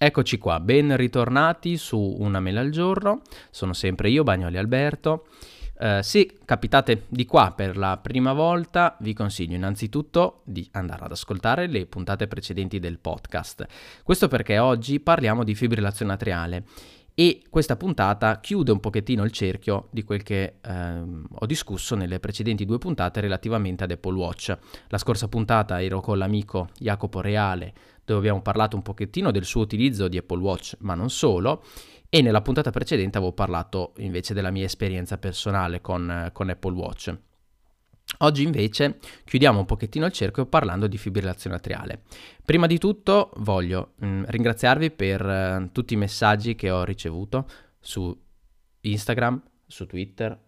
Eccoci qua, ben ritornati su Una mela al giorno, sono sempre io, Bagnoli Alberto. Uh, se capitate di qua per la prima volta, vi consiglio innanzitutto di andare ad ascoltare le puntate precedenti del podcast. Questo perché oggi parliamo di fibrillazione atriale e questa puntata chiude un pochettino il cerchio di quel che ehm, ho discusso nelle precedenti due puntate relativamente ad Apple Watch. La scorsa puntata ero con l'amico Jacopo Reale dove abbiamo parlato un pochettino del suo utilizzo di Apple Watch, ma non solo, e nella puntata precedente avevo parlato invece della mia esperienza personale con, con Apple Watch. Oggi invece chiudiamo un pochettino il cerchio parlando di fibrillazione atriale. Prima di tutto voglio mh, mm, ringraziarvi per uh, tutti i messaggi che ho ricevuto su Instagram, su Twitter,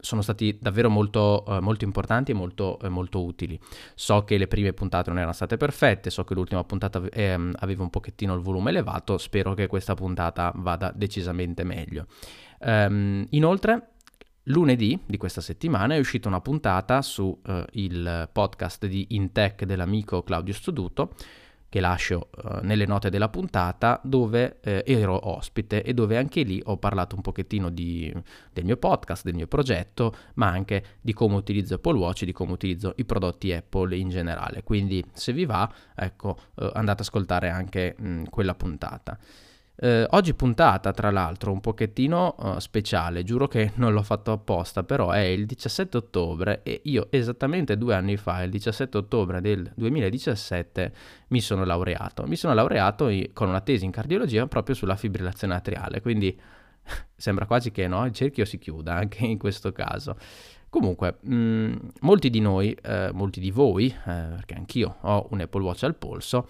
sono stati davvero molto, uh, molto importanti e molto, uh, molto, utili. So che le prime puntate non erano state perfette, so che l'ultima puntata eh, aveva un pochettino il volume elevato, spero che questa puntata vada decisamente meglio. Um, inoltre, lunedì di questa settimana è uscita una puntata sul uh, podcast di Intech dell'amico Claudio Studuto che lascio uh, nelle note della puntata dove eh, ero ospite e dove anche lì ho parlato un pochettino di, del mio podcast, del mio progetto, ma anche di come utilizzo Apple Watch, di come utilizzo i prodotti Apple in generale. Quindi se vi va, ecco, uh, andate ad ascoltare anche mh, quella puntata. Eh, oggi puntata, tra l'altro, un pochettino uh, speciale, giuro che non l'ho fatto apposta, però è il 17 ottobre e io esattamente due anni fa, il 17 ottobre del 2017, mi sono laureato. Mi sono laureato con una tesi in cardiologia proprio sulla fibrillazione atriale, quindi sembra quasi che no, il cerchio si chiuda anche in questo caso. Comunque, mh, mm, molti di noi, eh, molti di voi, eh, perché anch'io ho un Apple Watch al polso,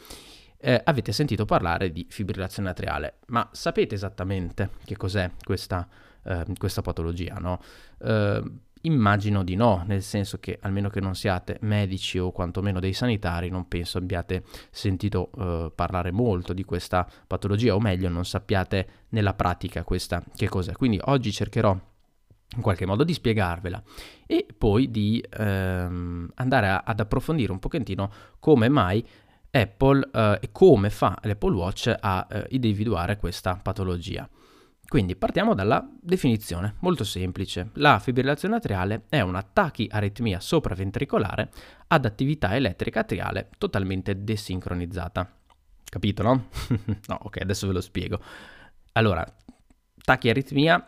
eh, avete sentito parlare di fibrillazione atriale, ma sapete esattamente che cos'è questa, eh, questa patologia, no? Eh, immagino di no, nel senso che almeno che non siate medici o quantomeno dei sanitari, non penso abbiate sentito eh, parlare molto di questa patologia, o meglio non sappiate nella pratica questa che cos'è. Quindi oggi cercherò in qualche modo di spiegarvela e poi di ehm, andare a, ad approfondire un pochettino come mai Apple eh, e come fa l'Apple Watch a eh, individuare questa patologia. Quindi partiamo dalla definizione, molto semplice. La fibrillazione atriale è una tachiaritmia sopraventricolare ad attività elettrica atriale totalmente desincronizzata. Capito, no? no, ok, adesso ve lo spiego. Allora, tachiaritmia,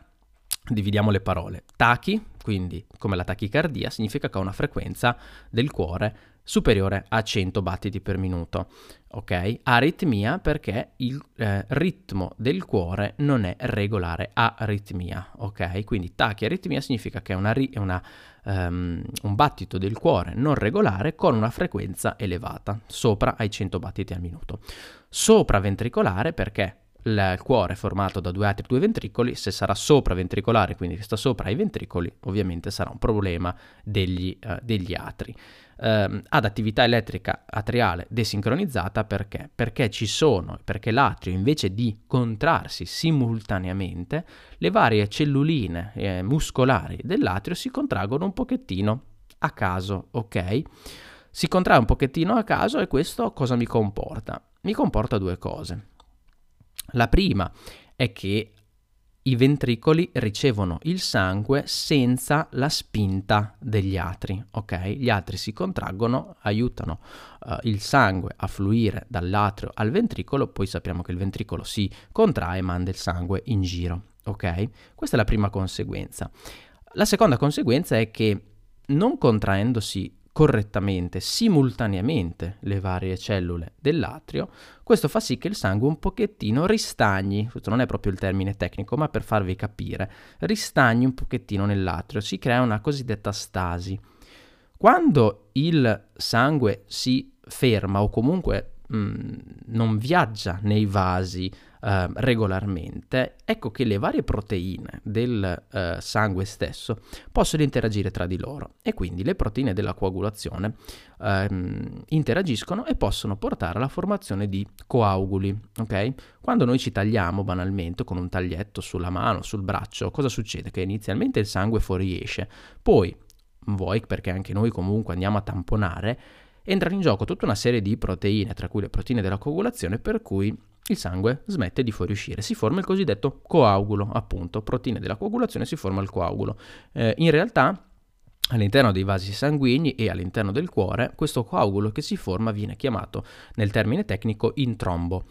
dividiamo le parole. Tachi, quindi come la tachicardia, significa che ha una frequenza del cuore superiore a 100 battiti per minuto. Ok? Aritmia perché il eh, ritmo del cuore non è regolare, aritmia. Ok? Quindi tachiaritmia significa che è, una, è una, um, un battito del cuore non regolare con una frequenza elevata, sopra ai 100 battiti al minuto. Sopraventricolare perché il cuore è formato da due atri e due ventricoli, se sarà sopraventricolare, quindi che sta sopra i ventricoli, ovviamente sarà un problema degli, uh, degli atri ehm, ad attività elettrica atriale desincronizzata perché? Perché ci sono, perché l'atrio invece di contrarsi simultaneamente, le varie celluline eh, muscolari dell'atrio si contraggono un pochettino a caso, ok? Si contrae un pochettino a caso e questo cosa mi comporta? Mi comporta due cose. La prima è che i ventricoli ricevono il sangue senza la spinta degli atri, ok? Gli atri si contraggono, aiutano uh, il sangue a fluire dall'atrio al ventricolo, poi sappiamo che il ventricolo si contrae e manda il sangue in giro, ok? Questa è la prima conseguenza. La seconda conseguenza è che non contraendosi correttamente, simultaneamente le varie cellule dell'atrio, questo fa sì che il sangue un pochettino ristagni, questo non è proprio il termine tecnico, ma per farvi capire, ristagni un pochettino nell'atrio, si crea una cosiddetta stasi. Quando il sangue si ferma o comunque mh, mm, non viaggia nei vasi eh, regolarmente, ecco che le varie proteine del eh, sangue stesso possono interagire tra di loro e quindi le proteine della coagulazione ehm, interagiscono e possono portare alla formazione di coaguli. Okay? Quando noi ci tagliamo banalmente con un taglietto sulla mano, sul braccio, cosa succede? Che inizialmente il sangue fuoriesce, poi voi, perché anche noi comunque andiamo a tamponare, entrano in gioco tutta una serie di proteine, tra cui le proteine della coagulazione, per cui il sangue smette di fuoriuscire, si forma il cosiddetto coagulo, appunto, proteine della coagulazione si forma il coagulo. Eh, in realtà all'interno dei vasi sanguigni e all'interno del cuore, questo coagulo che si forma viene chiamato nel termine tecnico in trombo.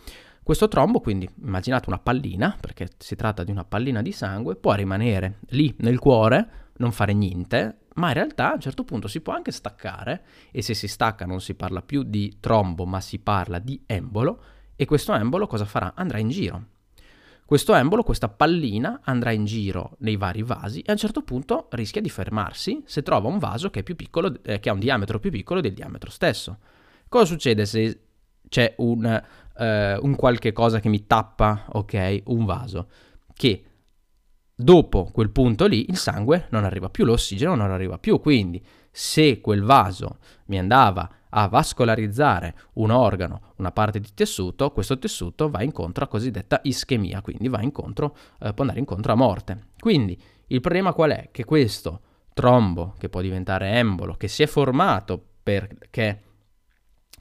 Questo trombo, quindi immaginate una pallina, perché si tratta di una pallina di sangue, può rimanere lì nel cuore, non fare niente, ma in realtà a un certo punto si può anche staccare e se si stacca non si parla più di trombo, ma si parla di embolo e questo embolo cosa farà? Andrà in giro. Questo embolo, questa pallina, andrà in giro nei vari vasi e a un certo punto rischia di fermarsi se trova un vaso che, piccolo, eh, che ha un diametro più piccolo del diametro stesso. Cosa succede se c'è un, eh, un qualche cosa che mi tappa, ok, un vaso? Che dopo quel punto lì il sangue non arriva più, l'ossigeno non arriva più, quindi se quel vaso mi andava a vascolarizzare un organo, una parte di tessuto, questo tessuto va incontro a cosiddetta ischemia, quindi incontro, eh, può andare incontro a morte. Quindi il problema qual è? Che questo trombo, che può diventare embolo, che si è formato perché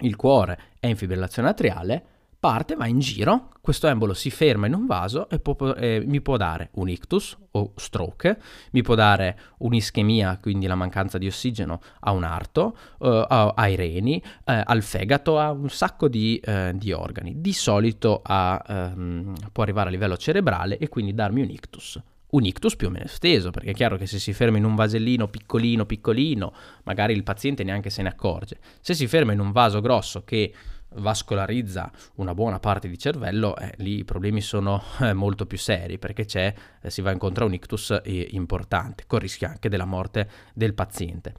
il cuore è in fibrillazione atriale, parte, va in giro, questo embolo si ferma in un vaso e può, eh, mi può dare un ictus o stroke, mi può dare un'ischemia, quindi la mancanza di ossigeno a un arto, eh, ai reni, eh, al fegato, a un sacco di, eh, di organi. Di solito a, ehm, può arrivare a livello cerebrale e quindi darmi un ictus un ictus più o meno esteso, perché è chiaro che se si ferma in un vasellino piccolino piccolino, magari il paziente neanche se ne accorge. Se si ferma in un vaso grosso che vascolarizza una buona parte di cervello, eh, lì i problemi sono eh, molto più seri perché c'è, eh, si va incontro a un ictus eh, importante, con rischio anche della morte del paziente.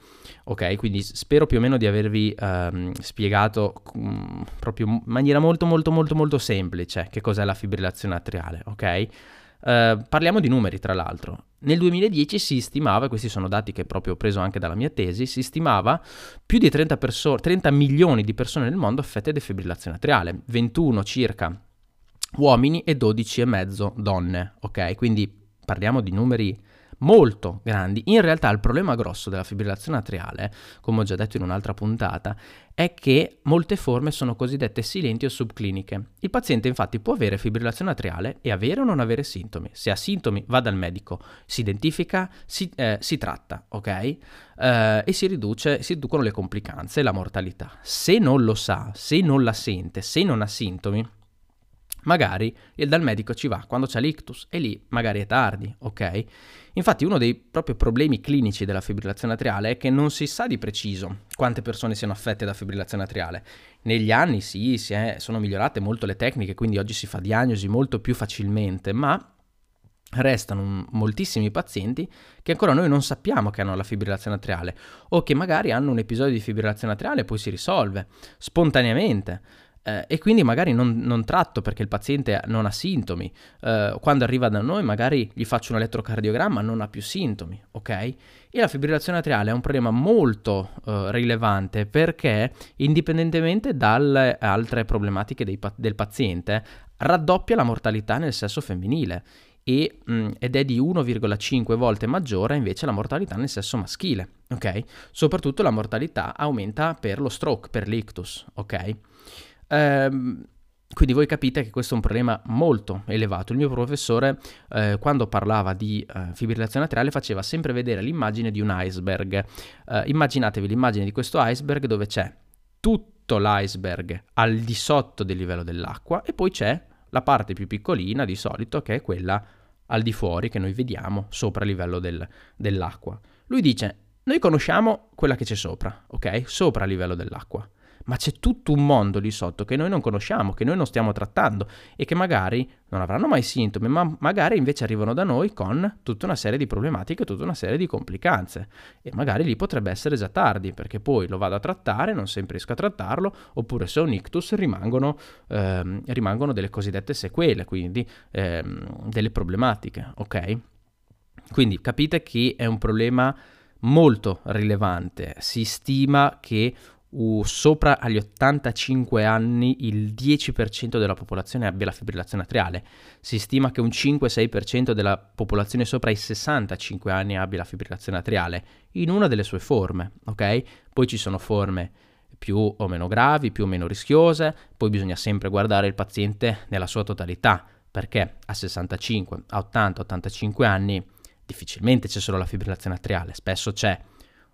Ok, quindi spero più o meno di avervi ehm, spiegato mh, mm, proprio in maniera molto molto molto molto semplice che cos'è la fibrillazione atriale, ok? Uh, parliamo di numeri, tra l'altro. Nel 2010 si stimava, questi sono dati che proprio ho preso anche dalla mia tesi, si stimava più di 30, perso- 30 milioni di persone nel mondo affette da defibrillazione atriale, 21 circa uomini e 12,5 donne, ok? Quindi parliamo di numeri molto grandi. In realtà il problema grosso della fibrillazione atriale, come ho già detto in un'altra puntata, è che molte forme sono cosiddette silenti o subcliniche. Il paziente infatti può avere fibrillazione atriale e avere o non avere sintomi. Se ha sintomi va dal medico, si identifica, si, eh, si tratta, ok? Eh, e si, riduce, si riducono le complicanze e la mortalità. Se non lo sa, se non la sente, se non ha sintomi, magari dal medico ci va quando c'è l'ictus e lì magari è tardi, ok? Infatti uno dei proprio problemi clinici della fibrillazione atriale è che non si sa di preciso quante persone siano affette da fibrillazione atriale. Negli anni sì, si è, sono migliorate molto le tecniche, quindi oggi si fa diagnosi molto più facilmente, ma restano moltissimi pazienti che ancora noi non sappiamo che hanno la fibrillazione atriale o che magari hanno un episodio di fibrillazione atriale e poi si risolve spontaneamente. Eh, e quindi magari non, non, tratto perché il paziente non ha sintomi. Eh, quando arriva da noi magari gli faccio un elettrocardiogramma, non ha più sintomi, ok? E la fibrillazione atriale è un problema molto eh, rilevante perché indipendentemente dalle altre problematiche pa- del paziente raddoppia la mortalità nel sesso femminile. E, mh, mm, ed è di 1,5 volte maggiore invece la mortalità nel sesso maschile, ok? Soprattutto la mortalità aumenta per lo stroke, per l'ictus, ok? Ehm, quindi voi capite che questo è un problema molto elevato. Il mio professore, eh, quando parlava di eh, fibrillazione atriale, faceva sempre vedere l'immagine di un iceberg. Eh, immaginatevi l'immagine di questo iceberg dove c'è tutto l'iceberg al di sotto del livello dell'acqua e poi c'è la parte più piccolina di solito che è quella al di fuori che noi vediamo sopra il livello del, dell'acqua. Lui dice, noi conosciamo quella che c'è sopra, ok? Sopra il livello dell'acqua ma c'è tutto un mondo lì sotto che noi non conosciamo, che noi non stiamo trattando e che magari non avranno mai sintomi, ma magari invece arrivano da noi con tutta una serie di problematiche, tutta una serie di complicanze e magari lì potrebbe essere già tardi perché poi lo vado a trattare, non sempre riesco a trattarlo, oppure se ho un ictus rimangono, ehm, rimangono delle cosiddette sequele, quindi ehm, delle problematiche, ok? Quindi capite che è un problema molto rilevante. Si stima che uh, sopra agli 85 anni il 10% della popolazione abbia la fibrillazione atriale. Si stima che un 5-6% della popolazione sopra i 65 anni abbia la fibrillazione atriale in una delle sue forme, ok? Poi ci sono forme più o meno gravi, più o meno rischiose, poi bisogna sempre guardare il paziente nella sua totalità, perché a 65, a 80, 85 anni difficilmente c'è solo la fibrillazione atriale, spesso c'è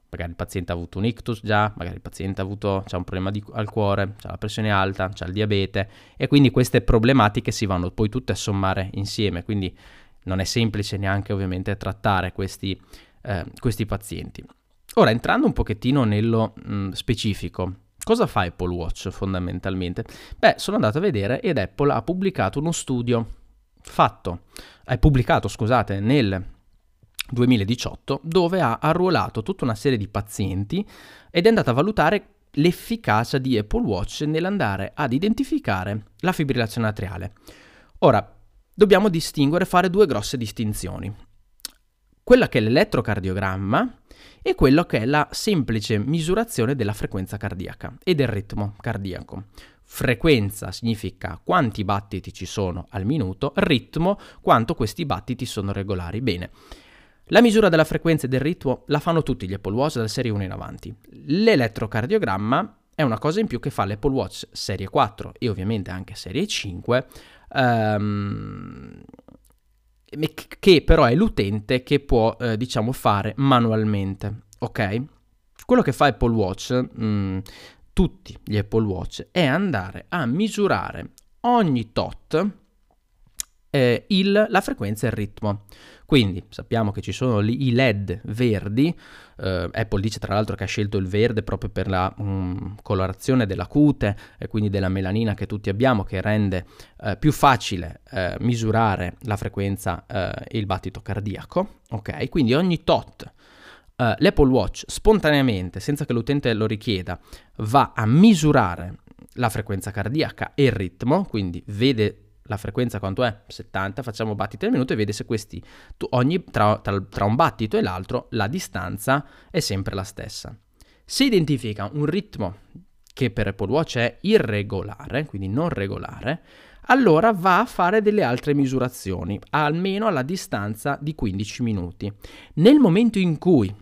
magari il paziente ha avuto un ictus già, magari il paziente ha avuto un problema di, al cuore, ha la pressione alta, ha il diabete e quindi queste problematiche si vanno poi tutte a sommare insieme, quindi non è semplice neanche ovviamente trattare questi, eh, questi pazienti. Ora, entrando un pochettino nello mh, specifico, cosa fa Apple Watch fondamentalmente? Beh, sono andato a vedere ed Apple ha pubblicato uno studio fatto, è pubblicato, scusate, nel 2018 dove ha arruolato tutta una serie di pazienti ed è andato a valutare l'efficacia di Apple Watch nell'andare ad identificare la fibrillazione atriale. Ora, dobbiamo distinguere, fare due grosse distinzioni. Quella che è l'elettrocardiogramma e quello che è la semplice misurazione della frequenza cardiaca e del ritmo cardiaco. Frequenza significa quanti battiti ci sono al minuto, ritmo quanto questi battiti sono regolari. Bene, la misura della frequenza e del ritmo la fanno tutti gli Apple Watch dalla serie 1 in avanti. L'elettrocardiogramma è una cosa in più che fa l'Apple Watch serie 4 e ovviamente anche serie 5, ehm, che però è l'utente che può, eh, diciamo, fare manualmente, ok? Quello che fa Apple Watch, mh, mm, tutti gli Apple Watch, è andare a misurare ogni tot eh, il, la frequenza e il ritmo. Quindi sappiamo che ci sono i LED verdi, eh, Apple dice tra l'altro che ha scelto il verde proprio per la um, colorazione della cute e quindi della melanina che tutti abbiamo che rende eh, più facile eh, misurare la frequenza eh, e il battito cardiaco, ok? Quindi ogni tot Uh, l'Apple Watch spontaneamente, senza che l'utente lo richieda, va a misurare la frequenza cardiaca e il ritmo, quindi vede la frequenza quanto è? 70, facciamo battiti al minuto e vede se questi, tu, ogni, tra, tra, tra un battito e l'altro, la distanza è sempre la stessa. Se identifica un ritmo che per Apple Watch è irregolare, quindi non regolare, allora va a fare delle altre misurazioni, almeno alla distanza di 15 minuti. Nel momento in cui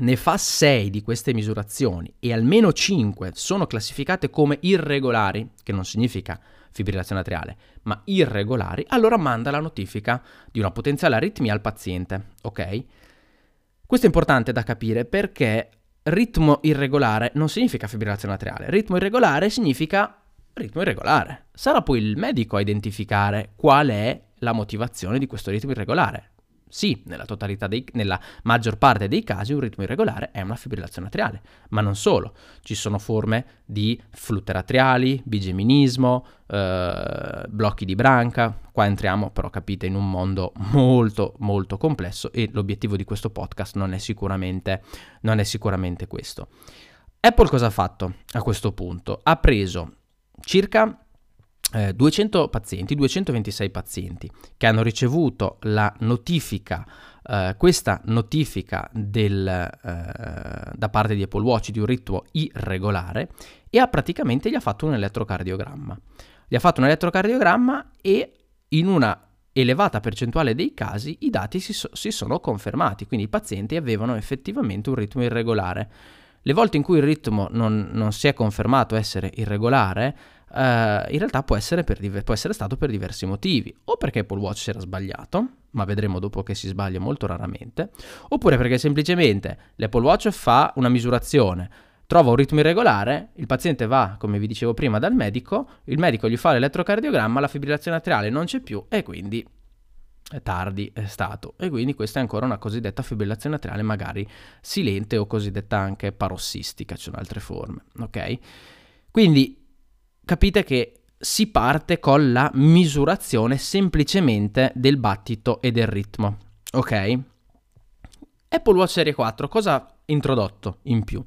ne fa 6 di queste misurazioni e almeno 5 sono classificate come irregolari, che non significa fibrillazione atriale, ma irregolari, allora manda la notifica di una potenziale aritmia al paziente, ok? Questo è importante da capire perché ritmo irregolare non significa fibrillazione atriale, ritmo irregolare significa ritmo irregolare. Sarà poi il medico a identificare qual è la motivazione di questo ritmo irregolare. Sì, nella, dei, nella maggior parte dei casi un ritmo irregolare è una fibrillazione atriale, ma non solo. Ci sono forme di flutter atriali, bigeminismo, eh, blocchi di branca. Qua entriamo, però capite, in un mondo molto molto complesso e l'obiettivo di questo podcast non è sicuramente, non è sicuramente questo. Apple cosa ha fatto a questo punto? Ha preso circa 200 eh, pazienti, 226 pazienti che hanno ricevuto la notifica, eh, questa notifica del, eh, da parte di Apple Watch di un ritmo irregolare e ha praticamente gli ha fatto un elettrocardiogramma. Gli ha fatto un elettrocardiogramma e in una elevata percentuale dei casi i dati si, so- si sono confermati, quindi i pazienti avevano effettivamente un ritmo irregolare. Le volte in cui il ritmo non, non si è confermato essere irregolare, Uh, in realtà può essere, diver- può essere, stato per diversi motivi, o perché Apple Watch si era sbagliato, ma vedremo dopo che si sbaglia molto raramente, oppure perché semplicemente l'Apple Watch fa una misurazione, trova un ritmo irregolare, il paziente va, come vi dicevo prima, dal medico, il medico gli fa l'elettrocardiogramma, la fibrillazione atriale non c'è più e quindi è tardi è stato e quindi questa è ancora una cosiddetta fibrillazione atriale magari silente o cosiddetta anche parossistica, ci sono altre forme, ok? Quindi capite che si parte con la misurazione semplicemente del battito e del ritmo, ok? Apple Watch Serie 4 cosa ha introdotto in più?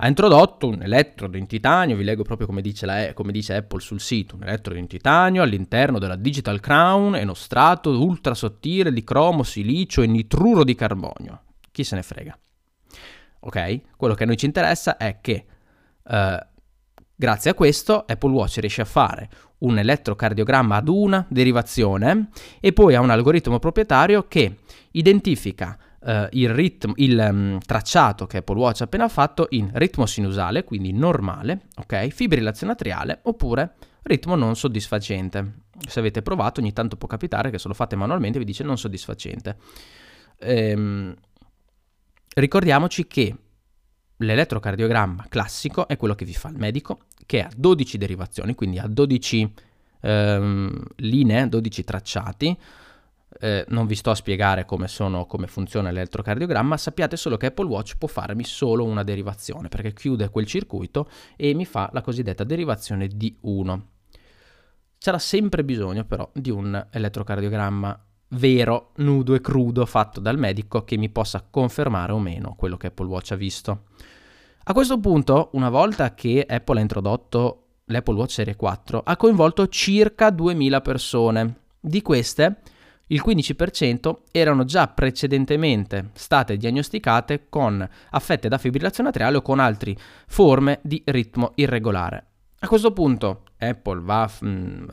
Ha introdotto un elettrodo in titanio, vi leggo proprio come dice, la, come dice Apple sul sito, un elettrodo in titanio all'interno della Digital Crown enostrato ultra sottile di cromo, silicio e nitruro di carbonio. Chi se ne frega? Ok? Quello che a noi ci interessa è che uh, Grazie a questo Apple Watch riesce a fare un elettrocardiogramma ad una derivazione e poi ha un algoritmo proprietario che identifica eh, il, ritmo, il um, tracciato che Apple Watch ha appena fatto in ritmo sinusale, quindi normale, ok? Fibrillazione atriale oppure ritmo non soddisfacente. Se avete provato, ogni tanto può capitare che se lo fate manualmente vi dice non soddisfacente. Ehm, ricordiamoci che l'elettrocardiogramma classico è quello che vi fa il medico, che ha 12 derivazioni, quindi ha 12 ehm, linee, 12 tracciati. Eh, non vi sto a spiegare come, sono, come funziona l'elettrocardiogramma, sappiate solo che Apple Watch può farmi solo una derivazione, perché chiude quel circuito e mi fa la cosiddetta derivazione di 1. C'era sempre bisogno però di un elettrocardiogramma vero, nudo e crudo fatto dal medico che mi possa confermare o meno quello che Apple Watch ha visto. A questo punto, una volta che Apple ha introdotto l'Apple Watch Serie 4, ha coinvolto circa 2000 persone. Di queste, il 15% erano già precedentemente state diagnosticate con affette da fibrillazione atriale o con altre forme di ritmo irregolare. A questo punto Apple va, mh, mm,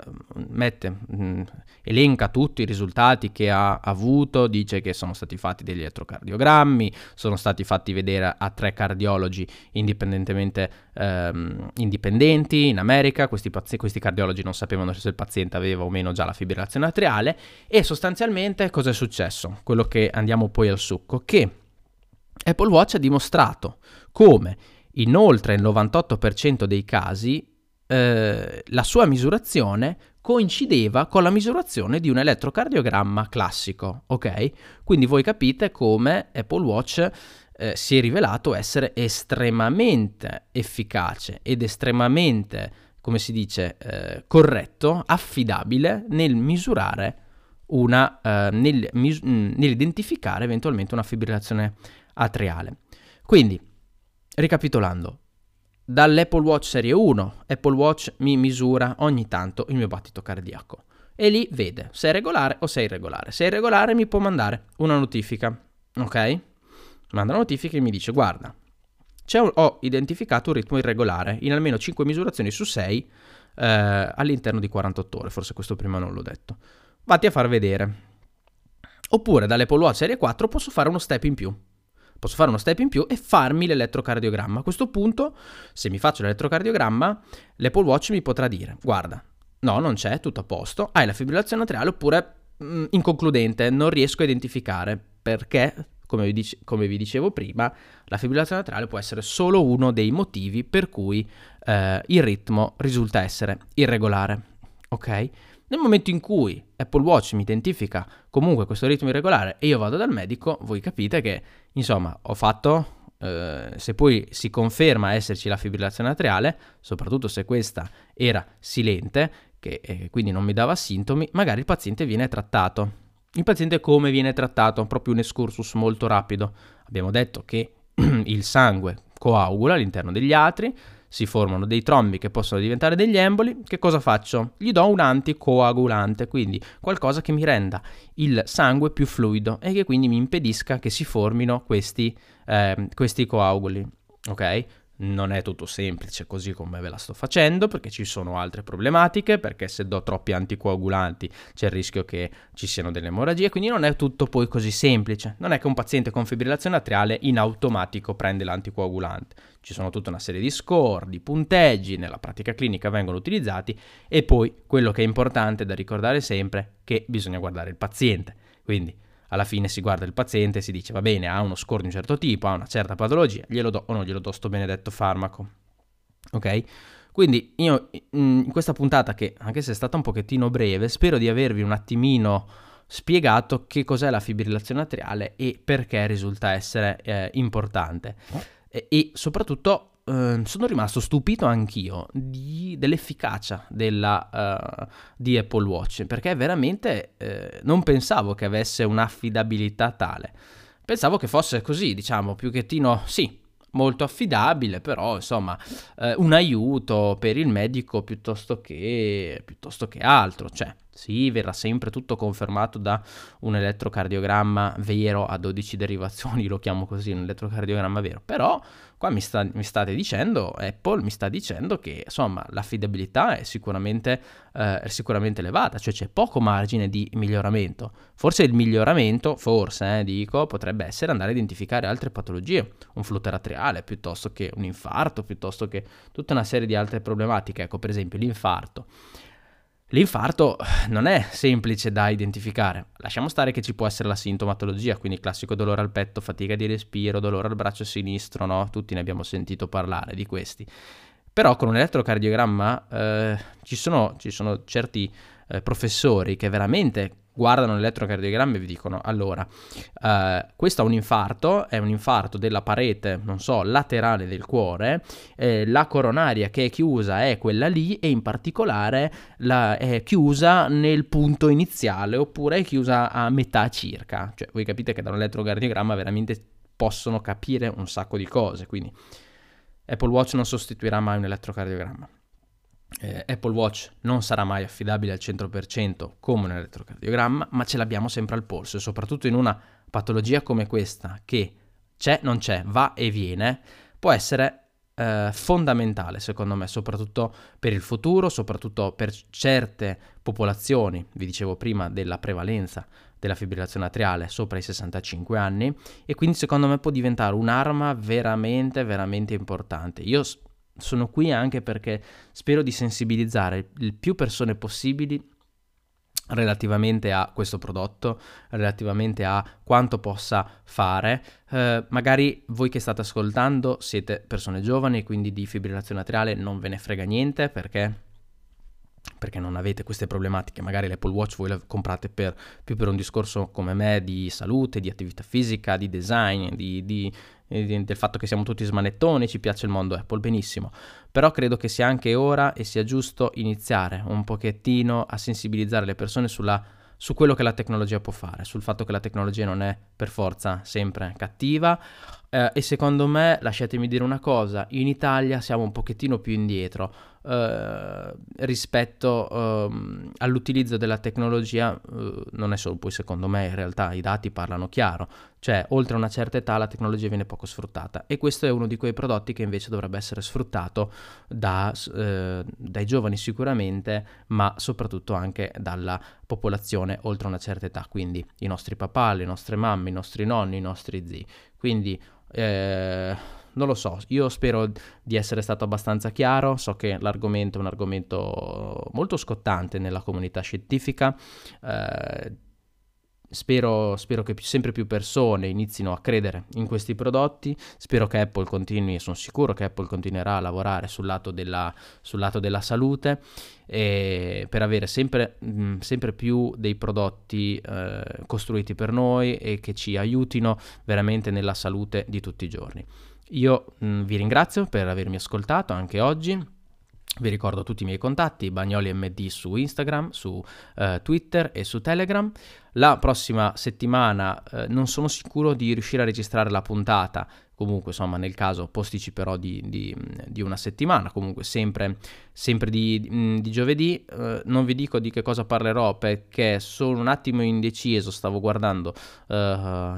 mette, mh, mm, elenca tutti i risultati che ha avuto, dice che sono stati fatti degli elettrocardiogrammi, sono stati fatti vedere a tre cardiologi indipendentemente ehm, indipendenti in America, questi, pazi- questi cardiologi non sapevano se il paziente aveva o meno già la fibrillazione atriale e sostanzialmente cosa è successo? Quello che andiamo poi al succo, che Apple Watch ha dimostrato come in oltre il 98% dei casi eh, la sua misurazione coincideva con la misurazione di un elettrocardiogramma classico, ok? Quindi voi capite come Apple Watch eh, si è rivelato essere estremamente efficace ed estremamente, come si dice, eh, corretto, affidabile nel misurare una, eh, nel, mis- nell'identificare eventualmente una fibrillazione atriale. Quindi, ricapitolando, Dall'Apple Watch Serie 1, Apple Watch mi misura ogni tanto il mio battito cardiaco e lì vede se è regolare o se è irregolare. Se è irregolare mi può mandare una notifica, ok? Manda una notifica e mi dice guarda, un, ho identificato un ritmo irregolare in almeno 5 misurazioni su 6 eh, all'interno di 48 ore, forse questo prima non l'ho detto. Vatti a far vedere. Oppure dall'Apple Watch Serie 4 posso fare uno step in più posso fare uno step in più e farmi l'elettrocardiogramma. A questo punto, se mi faccio l'elettrocardiogramma, l'Apple Watch mi potrà dire, guarda, no, non c'è, tutto a posto, hai la fibrillazione atriale oppure mh, mm, inconcludente, non riesco a identificare perché, come vi, dice, come vi, dicevo prima, la fibrillazione atriale può essere solo uno dei motivi per cui eh, il ritmo risulta essere irregolare. Ok? Nel momento in cui Apple Watch mi identifica comunque questo ritmo irregolare e io vado dal medico, voi capite che, insomma, ho fatto, eh, se poi si conferma esserci la fibrillazione atriale, soprattutto se questa era silente, che eh, quindi non mi dava sintomi, magari il paziente viene trattato. Il paziente come viene trattato? Proprio un excursus molto rapido. Abbiamo detto che il sangue coagula all'interno degli atri, si formano dei trombi che possono diventare degli emboli, che cosa faccio? Gli do un anticoagulante, quindi qualcosa che mi renda il sangue più fluido e che quindi mi impedisca che si formino questi, eh, questi coaguli. Ok? Non è tutto semplice così come ve la sto facendo perché ci sono altre problematiche, perché se do troppi anticoagulanti c'è il rischio che ci siano delle emorragie, quindi non è tutto poi così semplice. Non è che un paziente con fibrillazione atriale in automatico prende l'anticoagulante. Ci sono tutta una serie di score, di punteggi, nella pratica clinica vengono utilizzati e poi quello che è importante da ricordare sempre è che bisogna guardare il paziente. Quindi alla fine si guarda il paziente e si dice va bene, ha uno score di un certo tipo, ha una certa patologia, glielo do o non glielo do sto benedetto farmaco. Ok? Quindi io in questa puntata, che anche se è stata un pochettino breve, spero di avervi un attimino spiegato che cos'è la fibrillazione atriale e perché risulta essere eh, importante. E, e soprattutto Uh, sono rimasto stupito anch'io di, dell'efficacia della, uh, di Apple Watch perché veramente uh, non pensavo che avesse un'affidabilità tale. Pensavo che fosse così, diciamo, più chettino, sì, molto affidabile, però insomma un aiuto per il medico piuttosto che, piuttosto che altro. Cioè, sì, verrà sempre tutto confermato da un elettrocardiogramma vero a 12 derivazioni, lo chiamo così, un elettrocardiogramma vero, però qua mi, sta, mi, state dicendo, Apple mi sta dicendo che insomma l'affidabilità è sicuramente, eh, è sicuramente elevata, cioè c'è poco margine di miglioramento. Forse il miglioramento, forse eh, dico, potrebbe essere andare a identificare altre patologie, un flutter atriale piuttosto che un infarto, piuttosto che tutta una serie di altre problematiche. Ecco, per esempio l'infarto. L'infarto non è semplice da identificare. Lasciamo stare che ci può essere la sintomatologia, quindi classico dolore al petto, fatica di respiro, dolore al braccio sinistro, no? Tutti ne abbiamo sentito parlare di questi. Però con un elettrocardiogramma eh, ci, sono, ci, sono, certi eh, professori che veramente guardano l'elettrocardiogramma e vi dicono allora eh, questo è un infarto è un infarto della parete non so laterale del cuore eh, la coronaria che è chiusa è quella lì e in particolare la, è chiusa nel punto iniziale oppure è chiusa a metà circa. Cioè voi capite che da un elettrocardiogramma veramente possono capire un sacco di cose quindi Apple Watch non sostituirà mai un elettrocardiogramma eh, Apple Watch non sarà mai affidabile al 100% come un elettrocardiogramma, ma ce l'abbiamo sempre al polso e soprattutto in una patologia come questa che c'è, non c'è, va e viene, può essere eh, fondamentale secondo me, soprattutto per il futuro, soprattutto per certe popolazioni, vi dicevo prima della prevalenza della fibrillazione atriale sopra i 65 anni e quindi secondo me può diventare un'arma veramente veramente importante. Io sono qui anche perché spero di sensibilizzare il più persone possibili relativamente a questo prodotto, relativamente a quanto possa fare. Eh, magari voi che state ascoltando siete persone giovani quindi di fibrillazione atriale non ve ne frega niente perché perché non avete queste problematiche, magari l'Apple Watch voi la comprate per, più per un discorso come me di salute, di attività fisica, di design, di, di, di, del fatto che siamo tutti smanettoni, ci piace il mondo Apple, benissimo, però credo che sia anche ora e sia giusto iniziare un pochettino a sensibilizzare le persone sulla, su quello che la tecnologia può fare, sul fatto che la tecnologia non è per forza sempre cattiva. Eh, e secondo me, lasciatemi dire una cosa, in Italia siamo un pochettino più indietro eh, rispetto eh, all'utilizzo della tecnologia, eh, non è solo poi secondo me, in realtà i dati parlano chiaro, cioè oltre una certa età la tecnologia viene poco sfruttata. E questo è uno di quei prodotti che invece dovrebbe essere sfruttato da, eh, dai giovani sicuramente, ma soprattutto anche dalla popolazione oltre una certa età, quindi i nostri papà, le nostre mamme, i nostri nonni, i nostri zii. Quindi eh, non lo so, io spero di essere stato abbastanza chiaro, so che l'argomento è un argomento molto scottante nella comunità scientifica, eh, Spero, spero, che sempre più persone inizino a credere in questi prodotti, spero che Apple continui, sono sicuro che Apple continuerà a lavorare sul lato della, sul lato della salute per avere sempre, mh, sempre, più dei prodotti eh, costruiti per noi e che ci aiutino veramente nella salute di tutti i giorni. Io mh, vi ringrazio per avermi ascoltato anche oggi. Vi ricordo tutti i miei contatti, Bagnoli MD su Instagram, su uh, Twitter e su Telegram. La prossima settimana uh, non sono sicuro di riuscire a registrare la puntata comunque insomma nel caso posticiperò di, di, di una settimana, comunque sempre, sempre di, mm, di, giovedì, uh, non vi dico di che cosa parlerò perché sono un attimo indeciso, stavo guardando uh,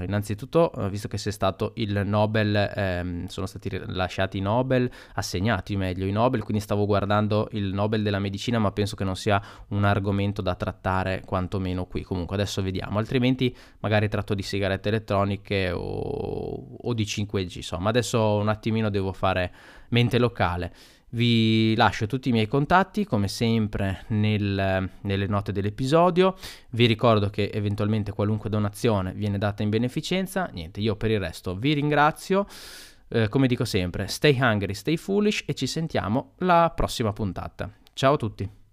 innanzitutto, uh, visto che c'è stato il Nobel, ehm, sono stati rilasciati i Nobel, assegnati meglio i Nobel, quindi stavo guardando il Nobel della medicina, ma penso che non sia un argomento da trattare quantomeno qui, comunque adesso vediamo, altrimenti magari tratto di sigarette elettroniche o, o di 5 leggi, insomma. Adesso un attimino devo fare mente locale. Vi lascio tutti i miei contatti, come sempre, nel, nelle note dell'episodio. Vi ricordo che eventualmente qualunque donazione viene data in beneficenza. Niente, io per il resto vi ringrazio. Eh, come dico sempre, stay hungry, stay foolish e ci sentiamo alla prossima puntata. Ciao a tutti!